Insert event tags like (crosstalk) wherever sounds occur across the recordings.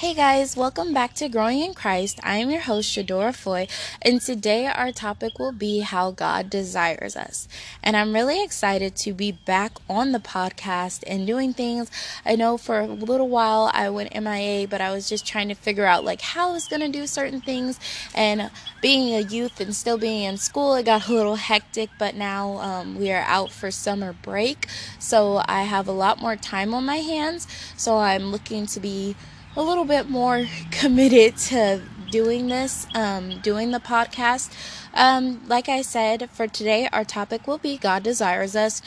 Hey guys, welcome back to Growing in Christ. I am your host, Shadora Foy, and today our topic will be how God desires us. And I'm really excited to be back on the podcast and doing things. I know for a little while I went MIA, but I was just trying to figure out like how I was going to do certain things. And being a youth and still being in school, it got a little hectic, but now um, we are out for summer break. So I have a lot more time on my hands. So I'm looking to be a little bit more (laughs) committed to doing this, um, doing the podcast. Um, like I said, for today, our topic will be God desires us.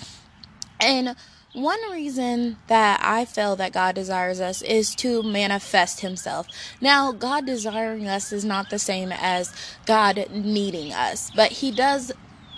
And one reason that I feel that God desires us is to manifest Himself. Now, God desiring us is not the same as God needing us, but He does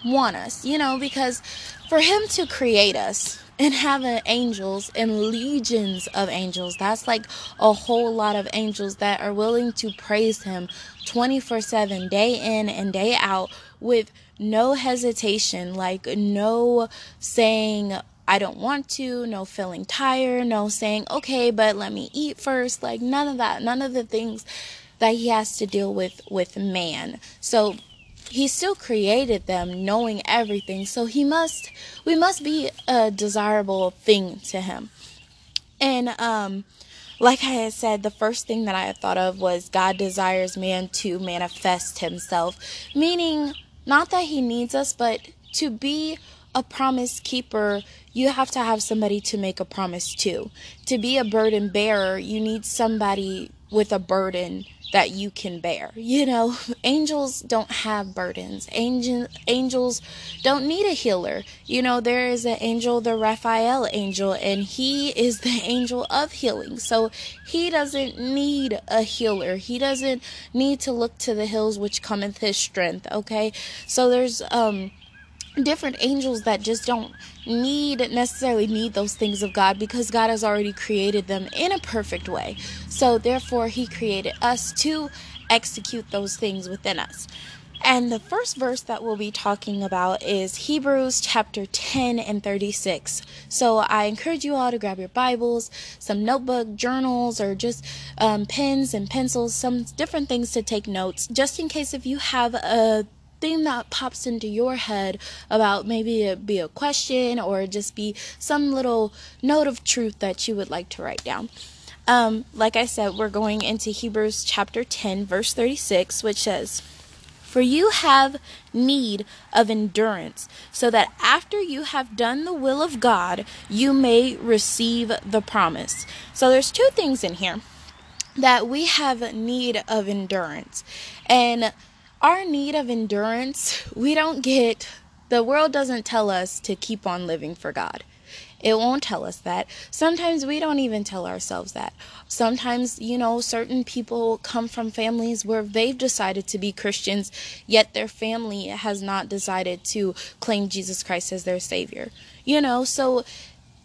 want us, you know, because for Him to create us, and having angels and legions of angels. That's like a whole lot of angels that are willing to praise him 24 7, day in and day out, with no hesitation, like no saying, I don't want to, no feeling tired, no saying, okay, but let me eat first. Like none of that, none of the things that he has to deal with with man. So he still created them knowing everything. So he must we must be a desirable thing to him. And um like i had said the first thing that i had thought of was god desires man to manifest himself. Meaning not that he needs us but to be a promise keeper, you have to have somebody to make a promise to. To be a burden bearer, you need somebody with a burden that you can bear. You know, angels don't have burdens. Angel, angels don't need a healer. You know, there is an angel, the Raphael angel, and he is the angel of healing. So he doesn't need a healer. He doesn't need to look to the hills which cometh his strength. Okay. So there's, um, different angels that just don't need necessarily need those things of God because God has already created them in a perfect way. So therefore he created us to execute those things within us. And the first verse that we'll be talking about is Hebrews chapter 10 and 36. So I encourage you all to grab your Bibles, some notebook, journals, or just um, pens and pencils, some different things to take notes, just in case if you have a that pops into your head about maybe it be a question or just be some little note of truth that you would like to write down. Um, like I said, we're going into Hebrews chapter 10, verse 36, which says, For you have need of endurance, so that after you have done the will of God, you may receive the promise. So there's two things in here that we have need of endurance. And our need of endurance, we don't get, the world doesn't tell us to keep on living for God. It won't tell us that. Sometimes we don't even tell ourselves that. Sometimes, you know, certain people come from families where they've decided to be Christians, yet their family has not decided to claim Jesus Christ as their Savior. You know, so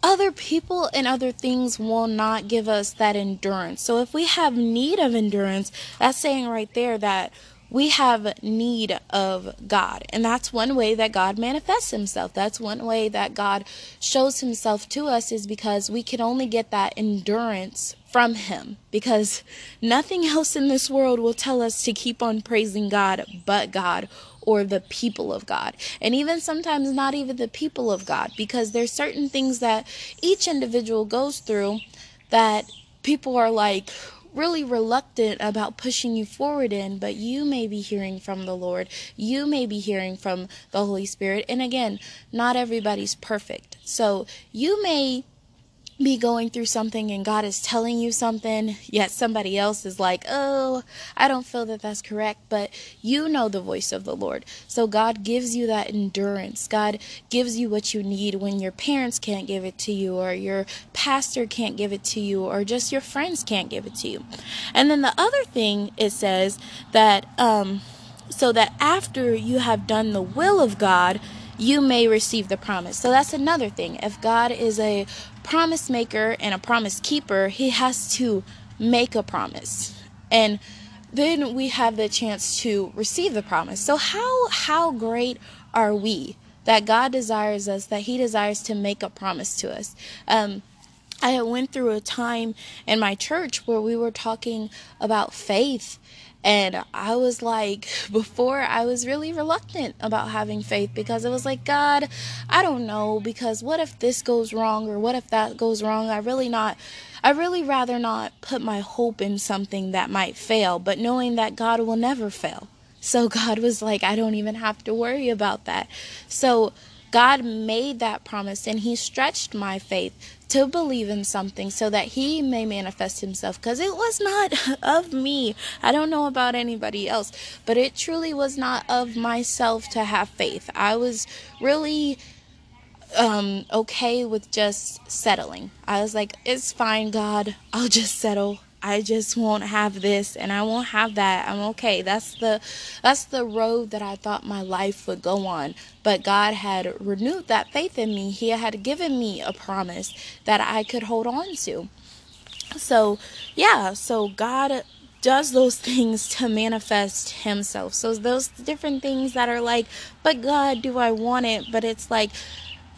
other people and other things will not give us that endurance. So if we have need of endurance, that's saying right there that we have need of God. And that's one way that God manifests himself. That's one way that God shows himself to us is because we can only get that endurance from him because nothing else in this world will tell us to keep on praising God but God or the people of God. And even sometimes not even the people of God because there's certain things that each individual goes through that people are like really reluctant about pushing you forward in, but you may be hearing from the Lord. You may be hearing from the Holy Spirit. And again, not everybody's perfect. So you may be going through something and God is telling you something, yet somebody else is like, oh, I don't feel that that's correct, but you know the voice of the Lord. So God gives you that endurance. God gives you what you need when your parents can't give it to you, or your pastor can't give it to you, or just your friends can't give it to you. And then the other thing it says that, um, so that after you have done the will of God, you may receive the promise. So that's another thing. If God is a promise maker and a promise keeper, he has to make a promise. And then we have the chance to receive the promise. So how how great are we that God desires us, that He desires to make a promise to us? Um, I went through a time in my church where we were talking about faith and I was like, (laughs) before I was really reluctant about having faith because it was like, God, I don't know, because what if this goes wrong or what if that goes wrong? I really not, I really rather not put my hope in something that might fail, but knowing that God will never fail. So (laughs) God was like, I don't even have to worry about that. So God made that promise and He stretched my faith to believe in something so that He may manifest Himself because it was not (laughs) of me. I don't know about anybody else, but it truly was not of myself to have faith. I was really um okay with just settling. I was like, it's fine, God. I'll just settle. I just won't have this and I won't have that. I'm okay. That's the that's the road that I thought my life would go on. But God had renewed that faith in me. He had given me a promise that I could hold on to. So, yeah, so God does those (laughs) things to manifest himself. So those different things that are like, but God, do I want it? But it's like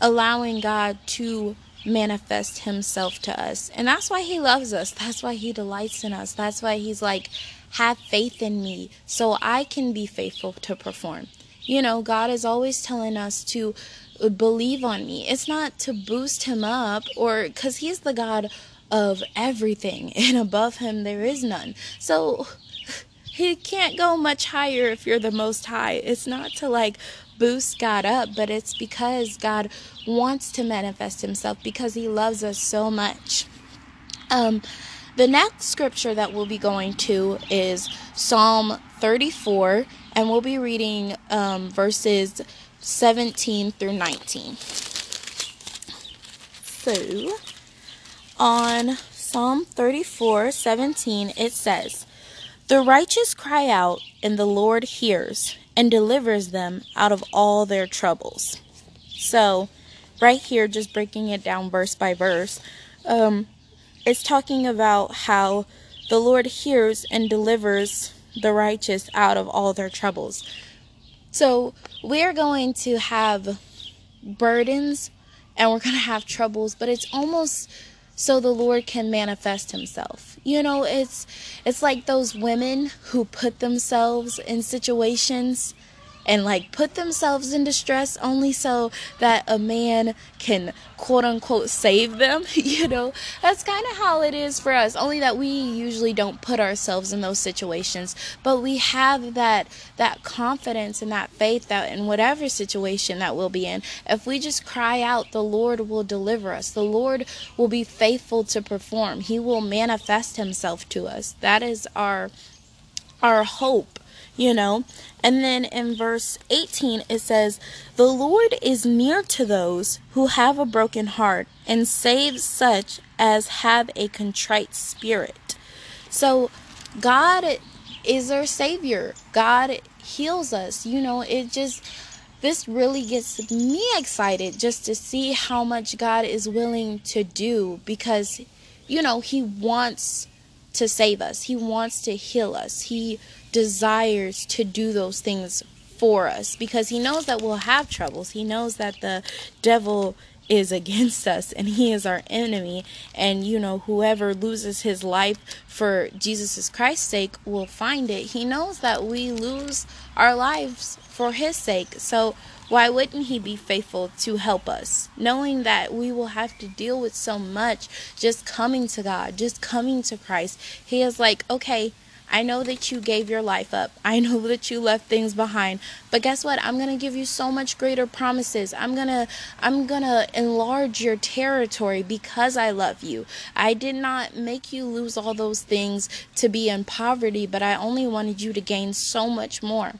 allowing God to manifest himself to us. And that's why he loves us. That's why he delights in us. That's why he's like, have faith in me so I can be faithful to perform. You know, God is always telling us to uh, believe on me. It's not to boost him up or because he's the God of everything, (laughs) and above him there is none. So (laughs) he can't go much higher if you're the most high. It's not to like boost God up, but it's because God wants to manifest himself because he loves us so much. Um, the next scripture that we'll be going to is Psalm 34, and we'll be reading um, verses 17 through 19. So, on Psalm 34 17, it says, The righteous cry out, and the Lord hears and delivers them out of all their troubles. So, right here, just breaking it down verse by verse, um, it's talking about how the Lord hears and delivers the righteous out of all their troubles. So, we're going to have burdens and we're going to have troubles, but it's almost so the Lord can manifest himself. You know, it's it's like those women who put themselves in situations and like put themselves in distress only so that a man can quote unquote save them (laughs) you know? That's kind of how it is for us. Only that we usually don't put ourselves in those situations but we have that that confidence and that faith that in whatever situation that we'll be in if we just cry out the lord will deliver us. The lord will be faithful to perform. He will manifest himself to us. That is our our hope you know. And then in verse 18 it says, The Lord is near to those who have a broken heart and saves such as have a contrite spirit. So God is our Savior. God heals us. You know, it just, this really gets me excited just to see how much God is willing to do because, you know, He wants to save us, He wants to heal us. He desires to do those things for us because he knows that we'll have troubles. He knows that the devil is (laughs) against us and he is our enemy and you know whoever loses his life for Jesus Christ's sake will find it. He knows that we lose our lives for his sake. So why wouldn't he be faithful to help us? Knowing that we will have to deal with so much just coming to God, just coming to Christ. He is like, "Okay, I know that you gave your life up. I (laughs) know that you left things behind. But guess what? I'm going to give you so much greater promises. I'm going to I'm going to enlarge your territory because I love you. I did not make you lose all those things to be in poverty, but I only wanted you to gain so much more.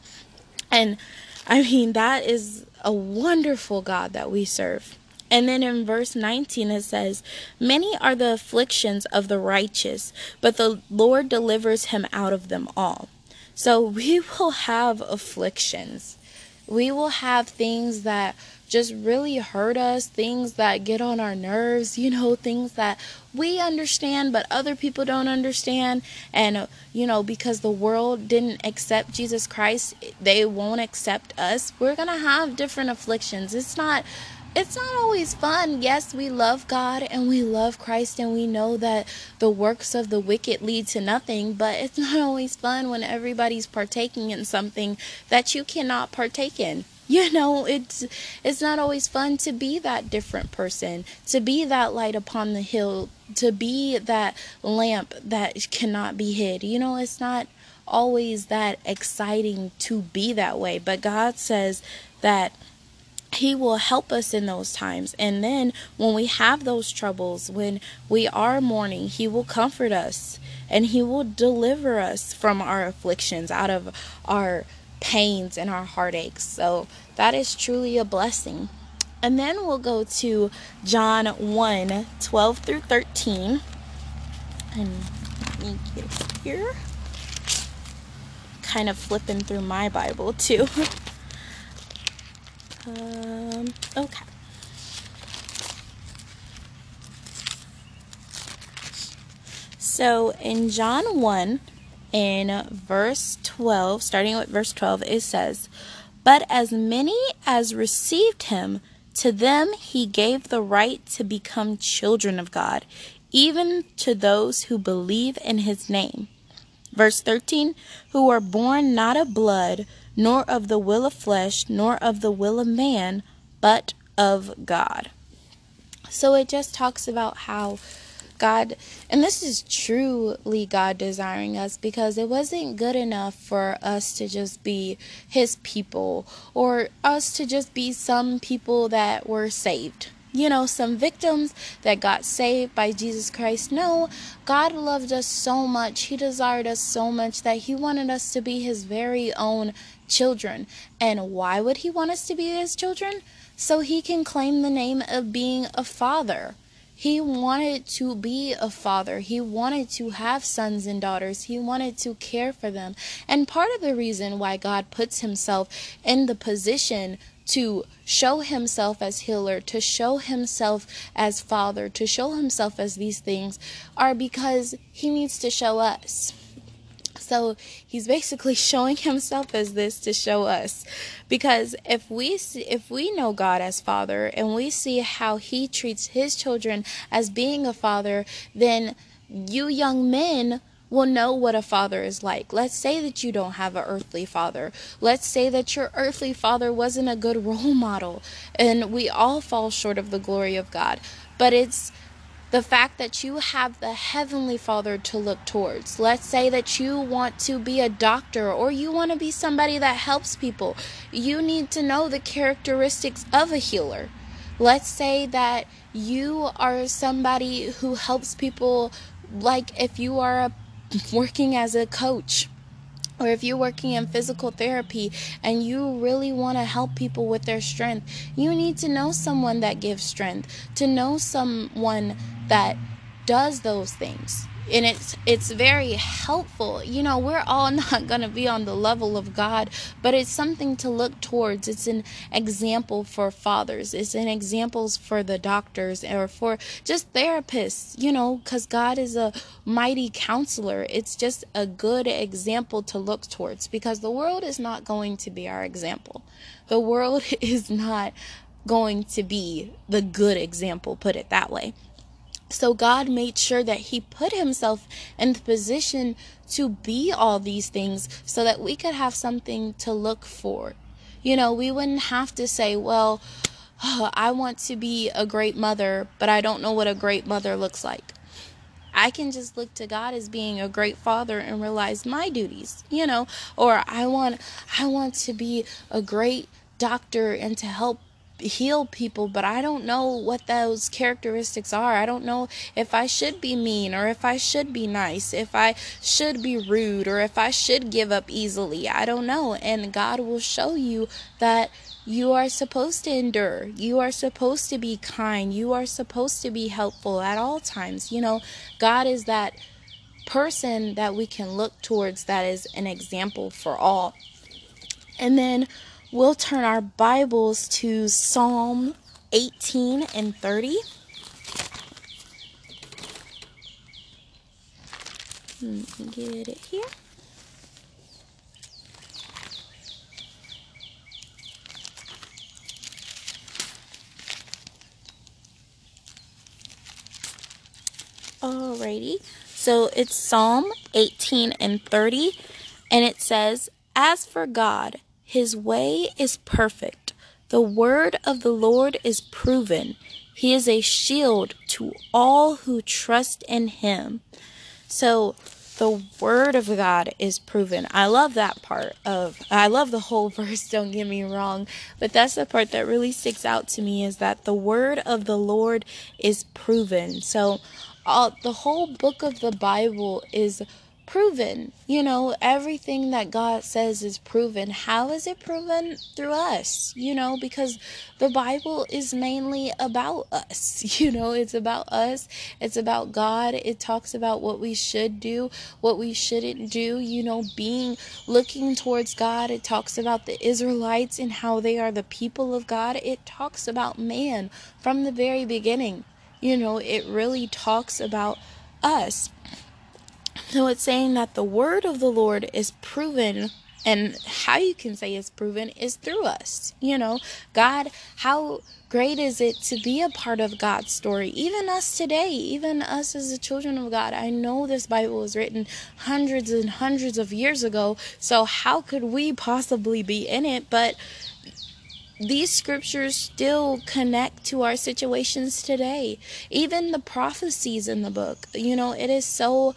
And I mean, that is a wonderful God that we serve. And then in verse 19 it says, Many are the afflictions of the righteous, but the Lord delivers him out of them all. So (laughs) we will have afflictions. We will have things that just really hurt us, things that get on our nerves, you know, things that we understand but other people don't understand. And, you know, because the world didn't accept Jesus Christ, they won't accept us. We're going to have different afflictions. It's not it's not always fun. Yes, we love God and we love Christ and we know that the works of the wicked lead to nothing, but it's (laughs) not always fun when everybody's partaking in something that you cannot partake in. (laughs) You know, it's it's not always fun to be that different person, to be that light upon the hill, to be that lamp that cannot be hid. You know, it's not always that exciting to be that way, but God says that he will help us in those times. And then when we have those troubles, when we are mourning, He will comfort us and He will deliver us from our afflictions, out of our pains and our heartaches. So that is truly a blessing. And then we'll go to John 1 12 through 13. And let me get here. Kind of flipping through my Bible too. (laughs) Um, okay. So in John 1, in verse 12, starting with verse 12, it says, But as many as received him, to them he gave the right to become children of God, even to those who believe in his name. Verse 13, who are born not of blood, nor of the will of flesh, nor of the will of man, but of God. So it just talks about how God, and this is truly God desiring us because it wasn't good enough for us to just be His people or us to just be some people that were saved you know, some victims that got saved by Jesus Christ. No, God loved us so much. He desired us so much that He wanted us to be His very own children. And why would He want us to be His children? So He can claim the name of being a father. He wanted to be a father. He wanted to have sons and daughters. He wanted to care for them. And part of the reason why God puts himself in the position to show himself as healer, to show himself as father, to show himself as these things are because he needs to show us. So he's basically (laughs) showing himself as this to show us. Because if we see, if we know God as Father and we see how he treats his children as being a father, then you young men will know what a father is like. Let's say that you don't have an earthly father. Let's say that your earthly father wasn't a good role model. And we all fall short of the glory of God. But it's the fact that you have the Heavenly Father to look towards. Let's say that you want to be a doctor or you want to be somebody that helps people. You need to know the characteristics of a healer. Let's say that you are somebody who helps people, like if you are a, working as a coach or if you're working in physical therapy and you really want to help people with their strength, you need to know someone that gives strength, to know someone that does those things. And it's it's very helpful. You know we're all (laughs) not going to be on the level of god but it's something to look towards. It's an example for fathers. It's an examples for the doctors or for just therapists you know because god is a mighty counselor. It's just a good example to look towards because the world is not going to be our example. The world (laughs) is not going to be the good example put it that way so God made sure that He put Himself in the position to be all these things so that we could have something to look for. You know, we wouldn't have to say, well, oh, (sighs) I want to be a great mother, but I don't know what a great mother looks like. I can just look to God as being a great father and realize my duties, you know, or I want I want to be a great doctor and to help heal people, but I don't know what those characteristics are. I don't know if I should be mean or if I should be nice, if I should be rude or if I should give up easily. I don't know. And God will show you that you are supposed to endure. You are supposed to be kind. You are supposed to be helpful at all times. You know, God is that person that we can look towards that is an example for all. And then we'll turn our Bibles to Psalm 18 and 30. Hmm, let me get it here. Alrighty, so it's Psalm 18 and 30, and it says, As for God, his way is perfect. The word of the Lord is proven. He is a shield to all who trust in him. So the word of God is proven. I love that part of I love the whole (laughs) verse, don't get me wrong, but that's the part that really sticks out to me is that the word of the Lord is proven. So all the whole book of the Bible is proven. You know, everything that God says is proven. How is it proven? Through us, you know, because the Bible is mainly about us. (laughs) You know, it's about us, it's about God. It talks about what we should do, what we shouldn't do, you know, being looking towards God. It talks about the Israelites and how they are the people of God. It talks about man from the very beginning. You know, it really talks about us. So it's saying that the word of the Lord is proven and how you can say it's proven is through us. You know, God, how great is it to be a part of God's story? Even us today, even us as the children of God. I know this Bible was written hundreds and hundreds of years ago, so how could we possibly be in it? But these scriptures still connect to our situations today. Even the prophecies in the book, you know, it is so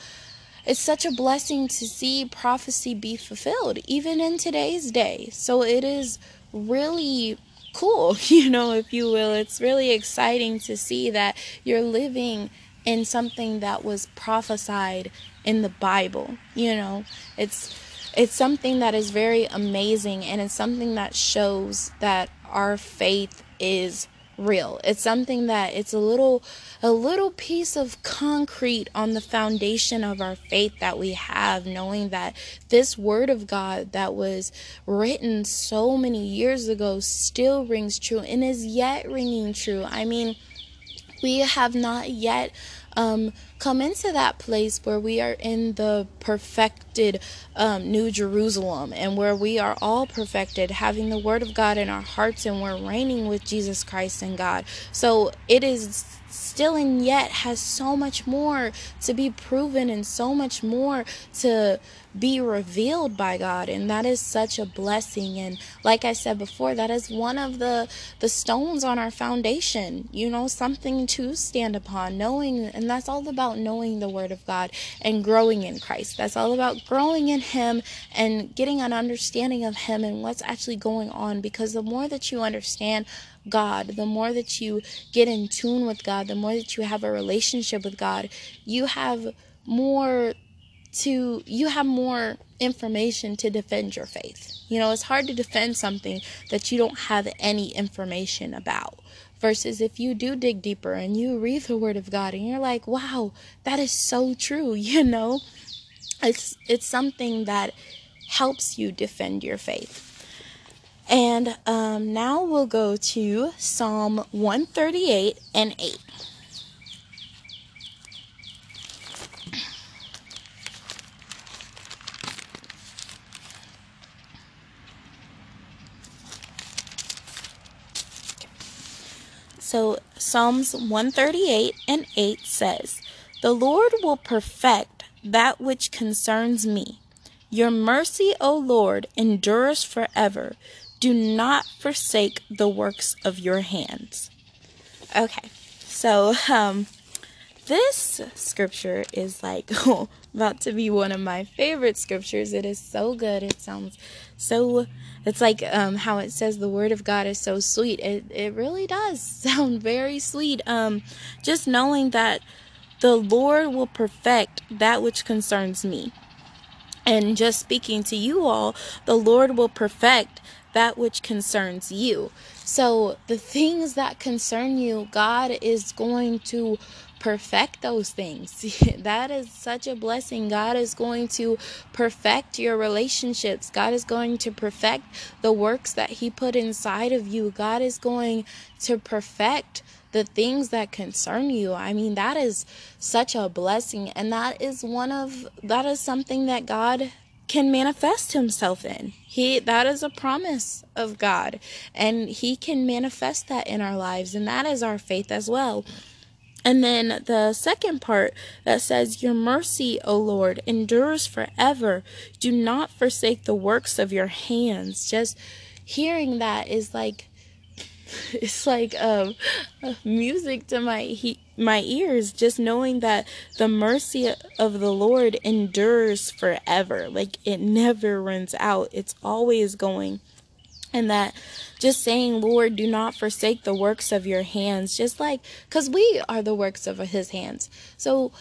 it's such a blessing to see prophecy be fulfilled, even in today's day. So it is really cool, (laughs) you know, if you will. It's really exciting to see that you're living in something that was prophesied in the Bible. You know, it's it's something that is very amazing and it's something that shows that our faith is real. It's something that it's a little a little piece of concrete on the foundation of our faith that we have knowing that this word of God that was written so many years ago still rings true and is yet ringing true. I mean, we have not yet um, come into that place where we are in the perfected um, New Jerusalem and where we are all perfected, having the Word of God in our hearts and we're reigning with Jesus Christ and God. So it is still and yet has so much more to be proven and so much more to be revealed by God and that is such a blessing. And like I said before that is one of the the stones on our foundation you know something to stand upon knowing and that's all about knowing the word of God and growing in Christ. That's all about growing in him and getting an understanding of him and what's actually going on because the more that you understand God, the more that you get in tune with God, the more that you have a relationship with God, you have more to you have more information to defend your faith. You know, it's hard to defend something that you don't have any information about. Versus if you do dig deeper and you read the word of God and you're like, "Wow, that is so true." (laughs) You know, it's it's something that helps you defend your faith. And um, now we'll go to Psalm 138 and 8. So Psalms 138 and 8 says, The Lord will perfect that which concerns me. Your mercy, O Lord, endures forever. Do not forsake the works of your hands. Okay, so um, this scripture is like oh, (laughs) about to be one of my favorite scriptures. It is so good. It sounds so. It's like um, how it says the word of God is so sweet. It it really does (laughs) sound very sweet. Um, just knowing that the Lord will perfect that which concerns me. And just speaking to you all, the Lord will perfect that which concerns you. So, the things that concern you, God is going to perfect those things. (laughs) that is such a blessing. God is going to perfect your relationships. God is going to perfect the works that He put inside of you. God is going to perfect the things that concern you. I mean, that is such a blessing. And that is one of, that is something that God can manifest himself in. He that is a promise of God and he can manifest that in our lives and that is our faith as well. And then the second part that says, Your mercy, O Lord, endures forever. Do not forsake the works of your hands. Just hearing that is like, (laughs) it's like um, music to my he- my ears just knowing that the mercy of the Lord endures forever like it never runs out it's always going and that just saying lord do not forsake the works of your hands just like because we are the works of his hands. So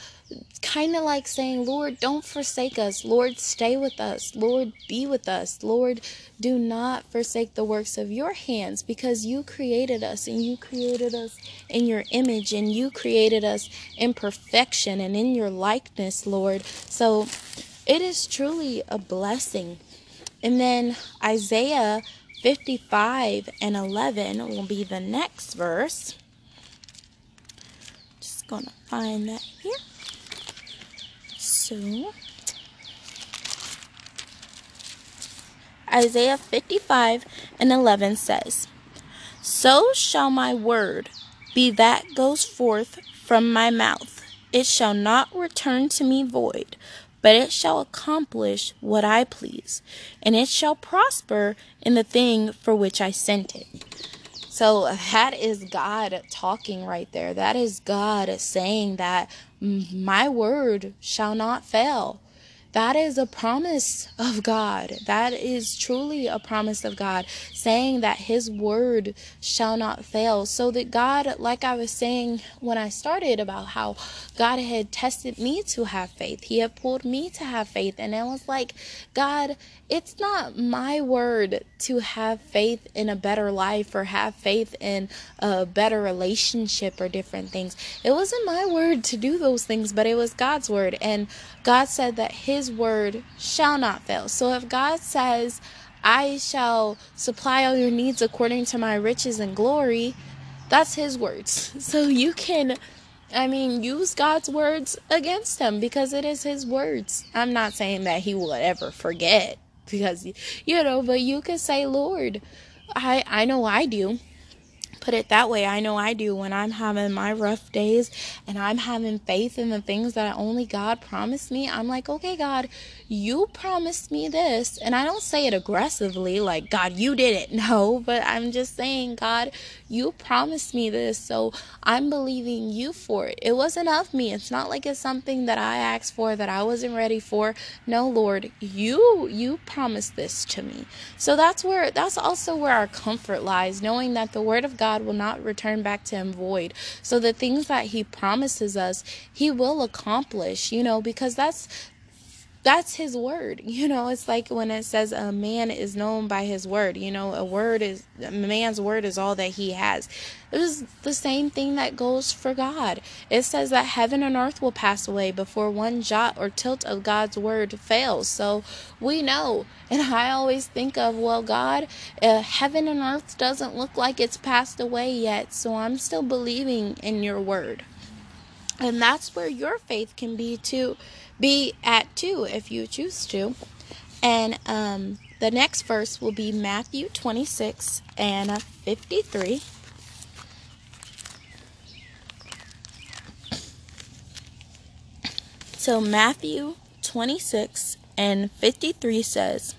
kind of like saying lord don't forsake us. Lord stay with us. Lord be with us. Lord do not forsake the works of your hands because you created us and you created us in your image and you created us in perfection and in your likeness lord. So it is truly a blessing. And then isaiah 55 and 11 will be the next verse. Just gonna find that here. So, Isaiah 55 and 11 says, So shall my word be that goes forth from my mouth. It shall not return to me void, but it shall accomplish what I please, and it shall prosper in the thing for which I sent it. So that is God talking right there. That is God saying that my word shall not fail. That is a promise of God. That is truly a promise of God, saying that His word shall not fail. So that God, like I was saying when I started about how God had tested me to have faith, He had pulled me to have faith. And I was like, God, it's not my word to have faith in a better life or have faith in a better relationship or different things. It wasn't my word to do those things, but it was God's word. And God said that His word shall not fail. So if God says, I shall supply all your needs according to my riches and glory, that's His words. (laughs) So you can. I mean, use God's words against him because it is his words. I'm not saying that he will ever forget because you know but you can say lord i i know i do put it that way. I know I do when I'm having my rough days and I'm having faith in the things that only God promised me. I'm like, okay, God, you promised me this. And I don't say it aggressively, like, God, you did it. (laughs) No, but I'm just saying, God, you promised me this. So I'm believing you for it. It wasn't of me. It's not like it's something that I asked for that I wasn't ready for. No, Lord, you you promised this to me. So that's where that's also where our comfort lies, knowing that the word of God God will not return back to him void. So the things that he promises us, he will accomplish, you know, because that's that's his word. (laughs) You know, it's like when it says a man is known by his word. You know, a word is a man's word is all that he has. It is the same thing that goes for God. It says that heaven and earth will pass away before one jot or tilt of God's word fails. So we know, (laughs) and I always think of, well, God, uh, heaven and earth doesn't look like it's passed away yet, so I'm still believing in your word. And that's where your faith can be to be at too if you choose to. And um, the next verse will be Matthew 26 and 53. So Matthew 26 and 53 says,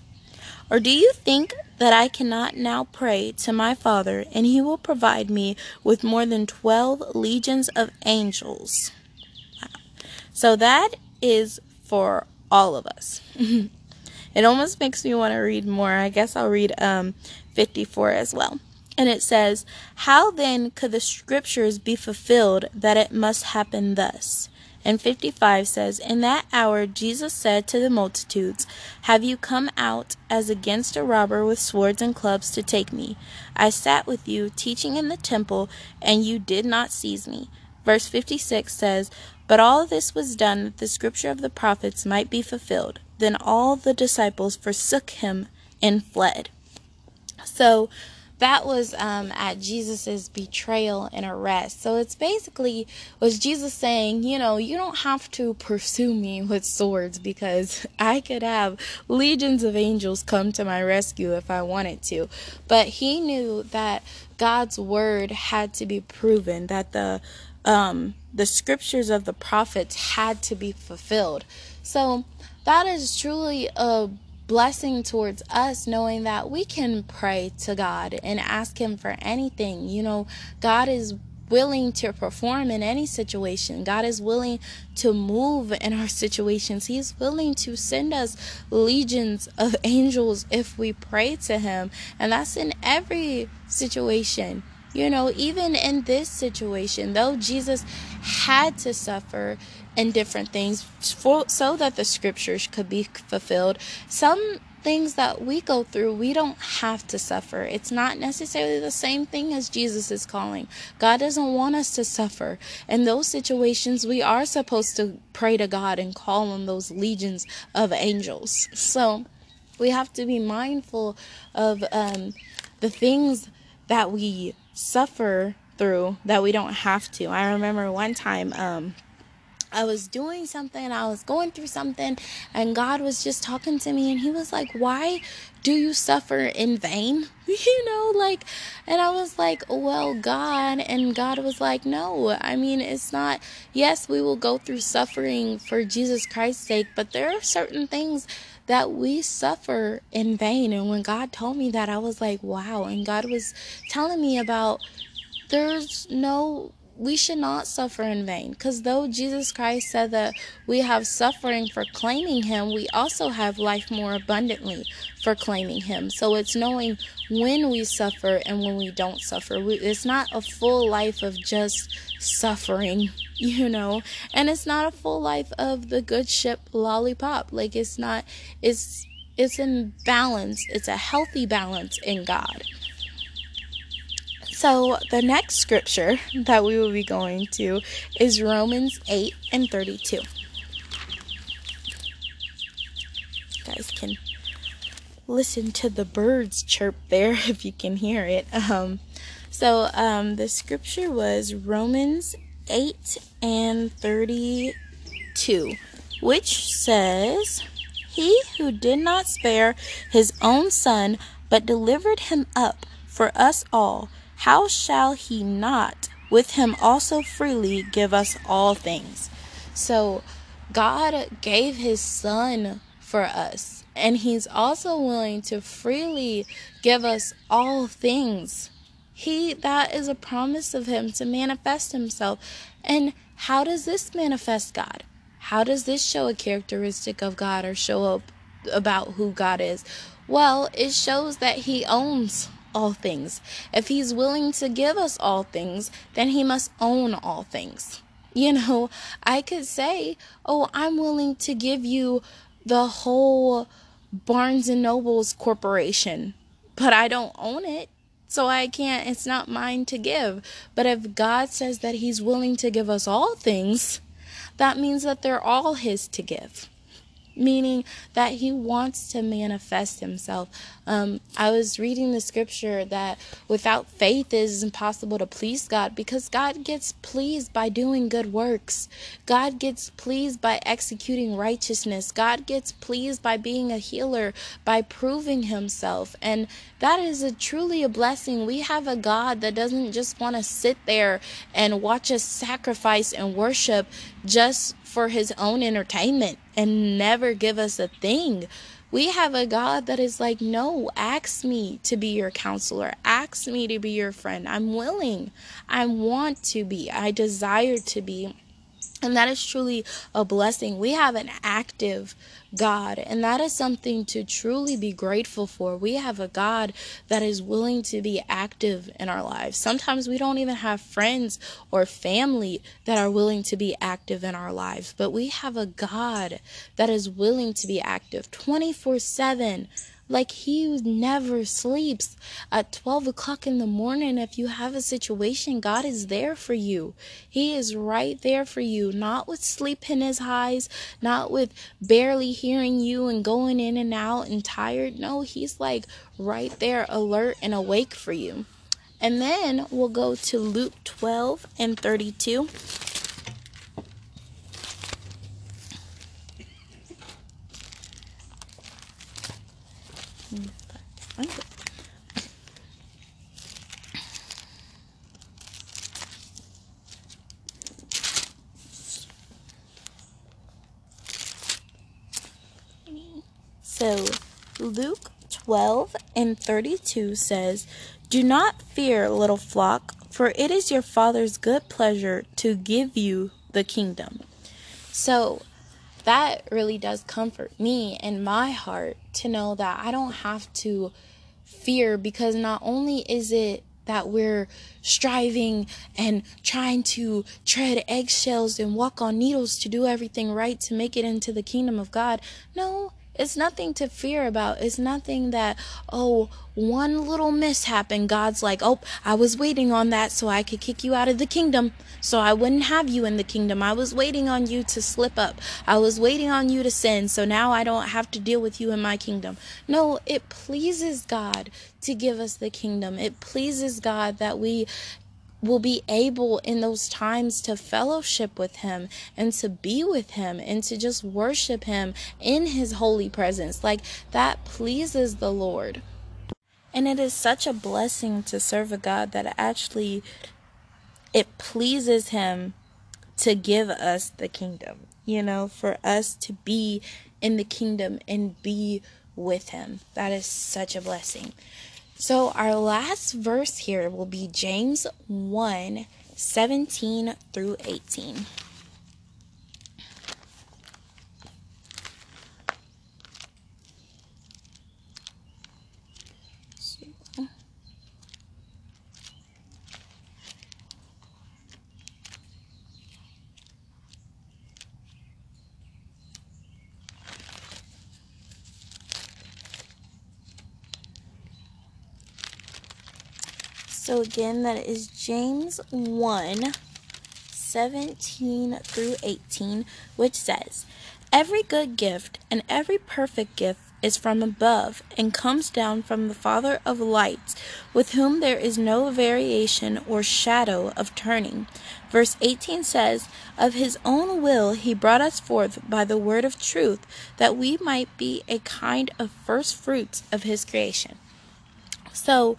Or do you think that I cannot now pray to my Father, and he will provide me with more than 12 legions of angels? So that is for all of us. (laughs) it almost makes me want to read more. I guess I'll read um, 54 as well. And it says, How then could the scriptures be fulfilled that it must happen thus? And 55 says, In that hour Jesus said to the multitudes, Have you come out as against a robber with swords and clubs to take me? I sat with you teaching in the temple, and you did not seize me. Verse 56 says, but all this was done that the scripture of the prophets might be fulfilled. Then all the disciples forsook him and fled. So that was um, at Jesus's betrayal and arrest. So it's basically was Jesus saying, you know, you don't have to pursue me with swords because (laughs) I could have legions of angels come to my rescue if I wanted to. But he knew that God's word had to be proven, that the um, the scriptures of the prophets had to be fulfilled. So that is truly a blessing towards us knowing that we can pray to God and ask Him for anything. You know, God is willing to perform in any situation. God is willing to move in our (laughs) situations. He's willing to send us legions of (laughs) angels if we pray to Him. And that's in every situation. You know, even in this situation, though Jesus had to suffer in different things for, so that the scriptures could be fulfilled, some things that we go through, we don't have to suffer. It's not necessarily the same thing as Jesus is calling. God doesn't want us to suffer. In those situations, we are supposed to pray to God and call on those legions of angels. So we have to be mindful of um, the things that we suffer through that we don't have to. I remember one time, um, I was doing something, I was going through something, and God was just talking to me, and He was like, Why do you suffer in vain? (laughs) You know, like, and I was like, Well, God, and God was like, No, I mean, it's not, yes, we will go through suffering for Jesus Christ's sake, but there are certain things that we suffer in vain. And when God told me that, I was like, Wow, and God was telling me about there's no we should not suffer in vain. Because though Jesus Christ said that we have suffering for claiming Him, we also have life more abundantly for claiming Him. So it's knowing when we suffer and when we don't suffer. We, it's not a full life of just suffering, (laughs) you know, and it's not a full life of the good ship lollipop. Like it's not, it's, it's in balance. It's a healthy balance in God. So, the next scripture that we will be going to is Romans 8 and 32. You guys can listen to the birds chirp there (laughs) if you can hear it. Um, so, um, the scripture was Romans 8 and 32, which says, He who did not spare his own son, but delivered him up for us all how shall he not with him also freely give us all things? So, God gave his son for us, and he's also willing to freely give us all things. He that is a promise of him to manifest himself. And how does this manifest God? How does this show a characteristic of God or show up about who God is? Well, it shows that he owns all things. If he's willing to give us all things, then he must own all things. (laughs) You know, I could say, "Oh, I'm willing to give you the whole Barnes and Nobles corporation, but I don't own it." So I can't, it's not mine to give. But if God says that He's willing to give us all things, that means that they're all His to give meaning that he wants to manifest himself. Um, I was reading the scripture that without faith it is impossible to please God because God gets pleased by doing good works. God gets pleased by executing righteousness. God gets pleased by being a healer, by proving himself. And that is a truly a blessing. We have a God that doesn't just want to sit there and watch us sacrifice and worship just for his own entertainment and never give us a thing. We have a God that is like, no, ask me to be your counselor. Ask me to be your friend. I'm willing. I want to be. I desire to be. And that is truly a blessing. We have an active God, and that is something to truly be grateful for. We have a God that is willing to be active in our lives. Sometimes we don't even have friends or family that are willing to be active in our lives, but we have a God that is willing to be active 24 7 like he never sleeps at 12 o'clock in the morning. If you have a situation, God is there for you. He is right there for you, not with sleep in his eyes, not with barely hearing you and going in and out and tired. No, he's like right there, alert and awake for you. And then we'll go to Luke 12 and 32. So, Luke 12 and 32 says, Do not fear, little flock, for it is your Father's good pleasure to give you the kingdom. So, that really does comfort me in my heart to know that I don't have to fear because not only is it that we're striving and trying to tread eggshells and walk on needles to do everything right to make it into the kingdom of God. No, it's nothing to fear about. It's nothing that, oh, one little mishap and God's like, oh, I was waiting on that so I could kick you out of the kingdom. So I wouldn't have you in the kingdom. I was waiting on you to slip up. I was waiting on you to sin. So now I don't have to deal with you in my kingdom. No, it pleases God to give us the kingdom. It pleases God that we will be able in those times to fellowship with him and to be with him and to just worship him in his holy presence. Like that pleases the Lord. And it is such a blessing to serve a God that actually it pleases him to give us the kingdom. You know, for us to be in the kingdom and be with him. That is such a blessing. So, our last verse here will be James 1 17 through 18. So again, that is James 1 17 through 18, which says, Every good gift and every perfect gift is from above and comes down from the Father of lights, with whom there is no variation or shadow of turning. Verse 18 says, Of his own will he brought us forth by the word of truth, that we might be a kind of first fruits of his creation. So,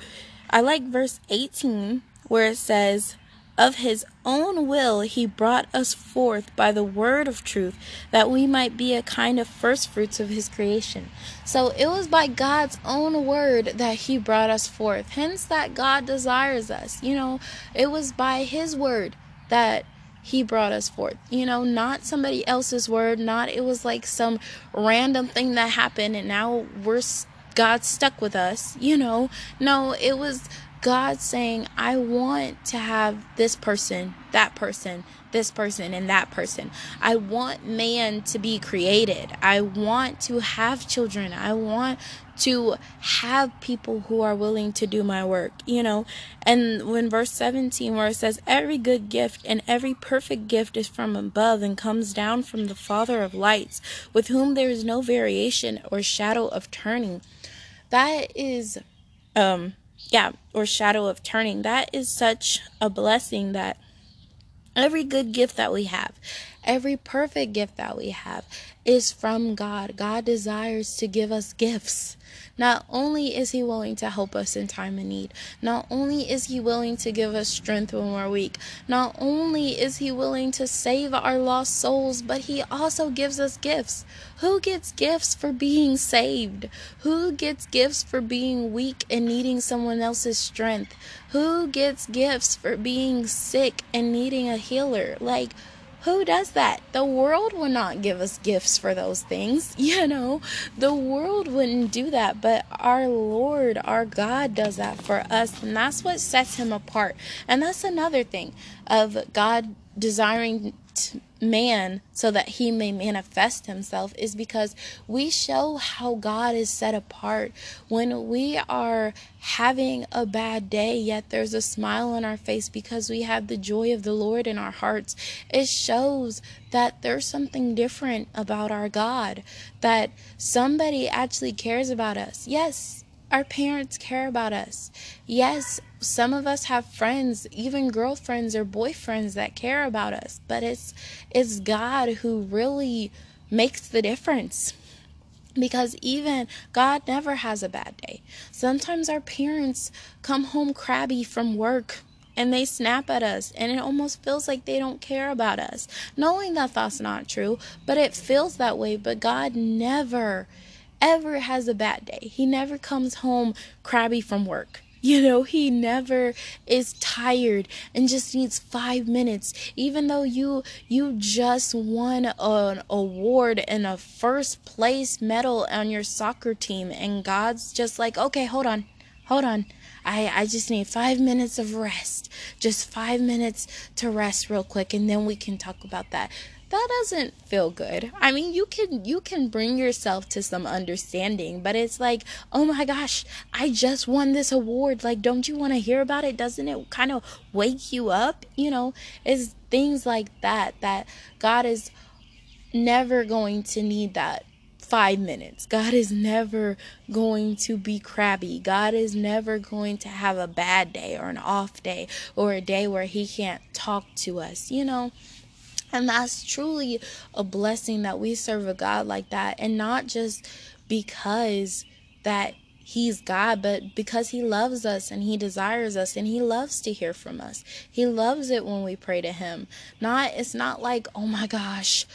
I like verse 18 where it says, Of his own will he brought us forth by the word of truth, that we might be a kind of first fruits of his creation. So it was by God's own word that he brought us forth. Hence, that God desires us. You know, it was by his word that he brought us forth. You know, not somebody else's word, not it was like some random thing that happened and now we're God stuck with us, you know. No, it was God saying, I want to have this person, that person, this person, and that person. I want man to be created. I want to have children. I want to have people who are willing to do my work, you know. And when verse 17, where it says, Every good gift and every perfect gift is from above and comes down from the Father of lights, with whom there is no variation or shadow of turning that is um yeah or shadow of turning that is such a blessing that every good gift that we have every perfect gift that we have is from God. God desires to give us gifts. Not only is He willing to help us in time of need, not only is He willing to give us strength when we're weak, not only is He willing to save our lost souls, but He also gives us gifts. Who gets gifts for being saved? Who gets gifts for being weak and needing someone else's strength? Who gets gifts for being sick and needing a healer? Like, who does that? The world would not give us gifts for those things. (laughs) You know, the world wouldn't do that, but our Lord, our God, does that for us. And that's what sets him apart. And that's another thing of God desiring man so that he may manifest himself is because we show how God is set apart. When we are having a bad day, yet there's a smile on our face because we have the joy of the Lord in our hearts, it shows that there's something different about our God, that somebody actually cares about us. Yes, our parents care about us. Yes, some of us have friends, even girlfriends or boyfriends that care about us, but it's it's God who really makes the difference. Because even God never has a bad day. Sometimes our parents come home crabby from work and they snap at us and it almost feels like they don't care about us knowing that that's not true but it feels that way but god never ever has a bad day. He never comes home crabby from work. (laughs) You know, he never is tired and just needs 5 minutes even though you you just won an award and a first place medal on your soccer team and God's just like, "Okay, hold on. Hold on. I I just need 5 minutes of rest. Just 5 minutes to rest real quick and then we can talk about that." That doesn't feel good. I mean, you can you can bring yourself to some understanding, but it's like, "Oh my gosh, I just won this award. Like, don't you want to hear about it? Doesn't it kind of wake you up?" You know, it's things like that that God is never going to need that 5 minutes. God is never going to be crabby. God is never going to have a bad day or an off day or a day where he can't talk to us, you know? And that's truly a blessing that we serve a God like that. And not just because that He's God, but because He loves us and He desires us and He loves to hear from us. He loves it when we pray to Him. Not, it's not like, oh my gosh,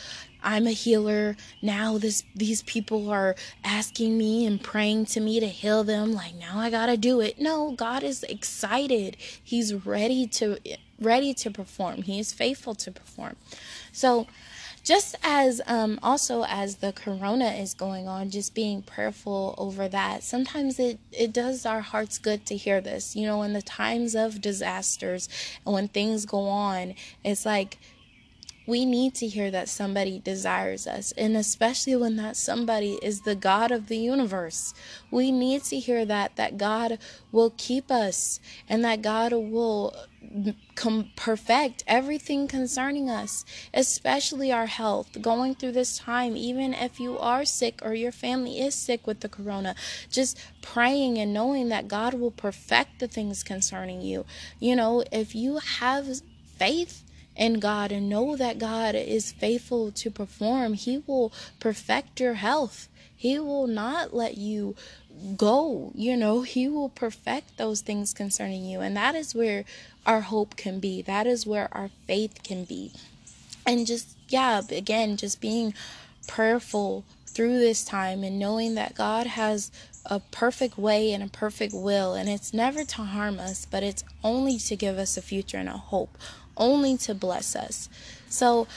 I'm a healer. Now this these people are asking me and praying to me to heal them. Like now I got to do it. No, God is excited. He's ready to ready to perform. He is faithful to perform. So just as um, also as the corona is going on just being prayerful over that sometimes it it does our hearts good to hear this you know in the times of disasters and when things go on it's like we need to hear that somebody desires us, and especially when that somebody is the God of the universe. We need to hear that that God will keep us and that God will perfect everything concerning us, especially our health. Going through this time, even if you are sick or your family is sick with the corona, just praying and knowing that God will perfect the things concerning you. You know, if you have faith in God and know that God is faithful to perform, He will perfect your health. He will not let you go. You know, He will perfect those things concerning you. And that is where our hope can be. That is where our faith can be. And just, yeah, again, just being prayerful through this time and knowing that God has a perfect way and a perfect will. And it's never to harm us, but it's only to give us a future and a hope only to bless us. So,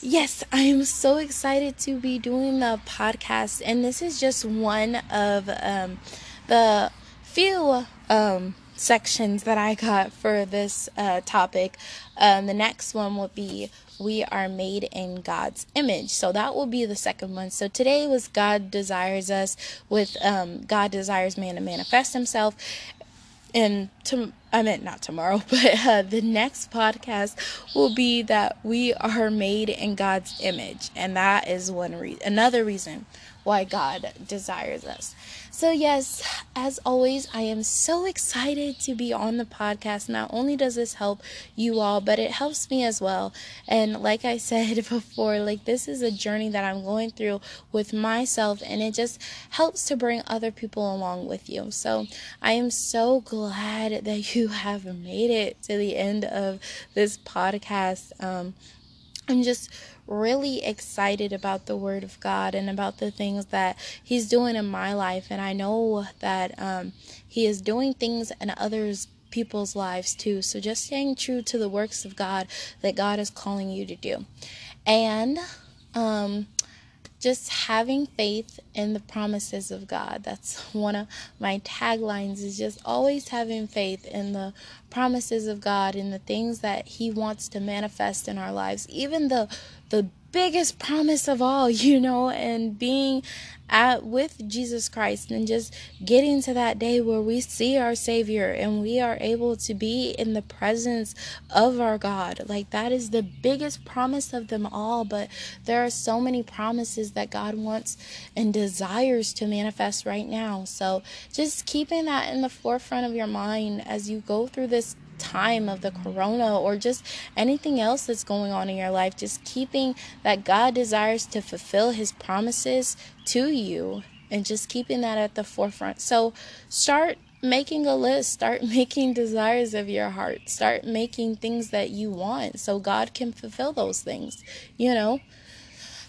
yes, I am so excited to be doing the podcast, and this is just one of um, the few um, sections that I got for this uh, topic. Um, the next one will be we are made in God's image. So that will be the second one. So today was God desires us with um, God desires man to manifest himself and to I meant not tomorrow, (laughs) but uh, the next podcast will be that we are made in God's image, and that is one reason, another reason why God desires us. So, yes, as always, I am so excited to be on the podcast. Not only does this help you all, but it helps me as well. And like I said (laughs) before, like this is a journey that I'm going through with myself, and it just helps to bring other people along with you. So, I am so glad that (laughs) you have made it to the end of this podcast. Um, I'm just really excited about the Word of God and about the things that He's doing in my life. And I know that um, He is doing things in others' people's lives too. So just staying true to the works of God that God is calling you to do. And um, just having faith in the promises of God. That's (laughs) one of my taglines is just always having faith in the promises of God and the things that he wants to manifest in our lives. Even the the biggest promise of all, (laughs) you know, and being at with Jesus Christ and just getting to that day where we see our Savior and we are able to be in the presence of our God. Like that is the biggest promise of them all, but there are so many promises that God wants and desires to manifest right now. So just keeping that in the forefront of your mind as you go through this time of the corona or just anything else that's going on in your life, just keeping that God desires to fulfill his promises to you and just keeping that at the forefront. So start making a list, start (laughs) making desires of your heart, start making things that you want so God can fulfill those things, you know.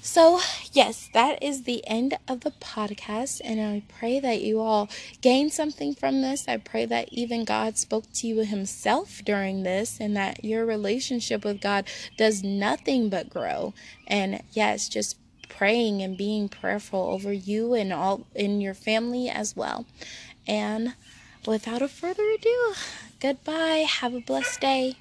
So, yes, that is the end of the podcast, and I pray that you all gain something from this. I pray that even God spoke to you Himself during this, and that your relationship with God does nothing but grow. And yes, just praying and being prayerful over you and all in your family as well. And without a further ado, goodbye. Have a blessed day.